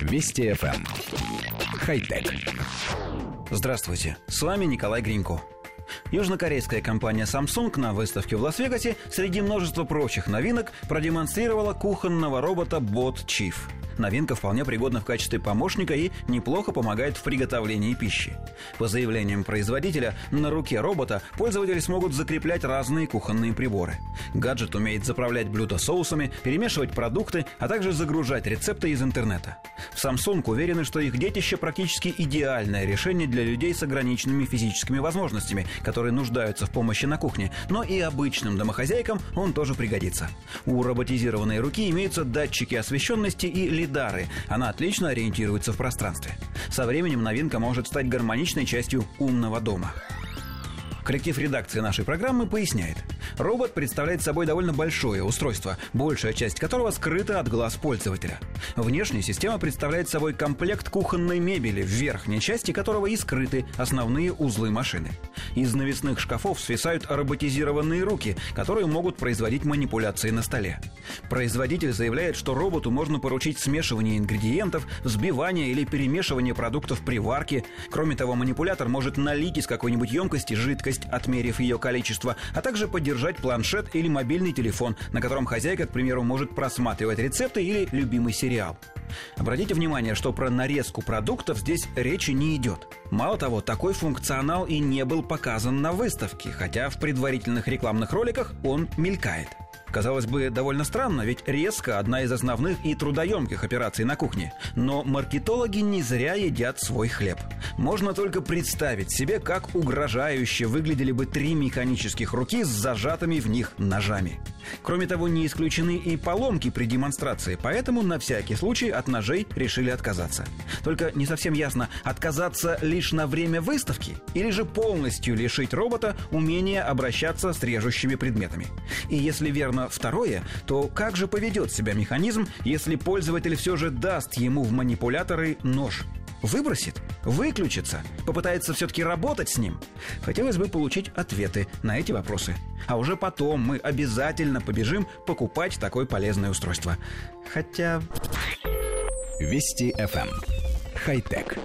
Вести FM. Эм. Хай-тек. Здравствуйте, с вами Николай Гринько. Южнокорейская компания Samsung на выставке в Лас-Вегасе среди множества прочих новинок продемонстрировала кухонного робота Bot Chief – Новинка вполне пригодна в качестве помощника и неплохо помогает в приготовлении пищи. По заявлениям производителя, на руке робота пользователи смогут закреплять разные кухонные приборы. Гаджет умеет заправлять блюда соусами, перемешивать продукты, а также загружать рецепты из интернета. В Samsung уверены, что их детище практически идеальное решение для людей с ограниченными физическими возможностями, которые нуждаются в помощи на кухне, но и обычным домохозяйкам он тоже пригодится. У роботизированной руки имеются датчики освещенности и лидары. Она отлично ориентируется в пространстве. Со временем новинка может стать гармоничной частью умного дома. Коллектив редакции нашей программы поясняет. Робот представляет собой довольно большое устройство, большая часть которого скрыта от глаз пользователя. Внешняя система представляет собой комплект кухонной мебели, в верхней части которого и скрыты основные узлы машины. Из навесных шкафов свисают роботизированные руки, которые могут производить манипуляции на столе. Производитель заявляет, что роботу можно поручить смешивание ингредиентов, взбивание или перемешивание продуктов при варке. Кроме того, манипулятор может налить из какой-нибудь емкости жидкость, отмерив ее количество, а также поддержать планшет или мобильный телефон, на котором хозяйка, к примеру, может просматривать рецепты или любимый сериал. Обратите внимание, что про нарезку продуктов здесь речи не идет. Мало того, такой функционал и не был показан на выставке, хотя в предварительных рекламных роликах он мелькает. Казалось бы, довольно странно, ведь резко одна из основных и трудоемких операций на кухне. Но маркетологи не зря едят свой хлеб. Можно только представить себе, как угрожающе выглядели бы три механических руки с зажатыми в них ножами. Кроме того, не исключены и поломки при демонстрации, поэтому на всякий случай от ножей решили отказаться. Только не совсем ясно, отказаться лишь на время выставки или же полностью лишить робота умения обращаться с режущими предметами. И если верно второе, то как же поведет себя механизм, если пользователь все же даст ему в манипуляторы нож? Выбросит? Выключится? Попытается все-таки работать с ним? Хотелось бы получить ответы на эти вопросы. А уже потом мы обязательно побежим покупать такое полезное устройство. Хотя... Вести FM. Эм. Хай-тек.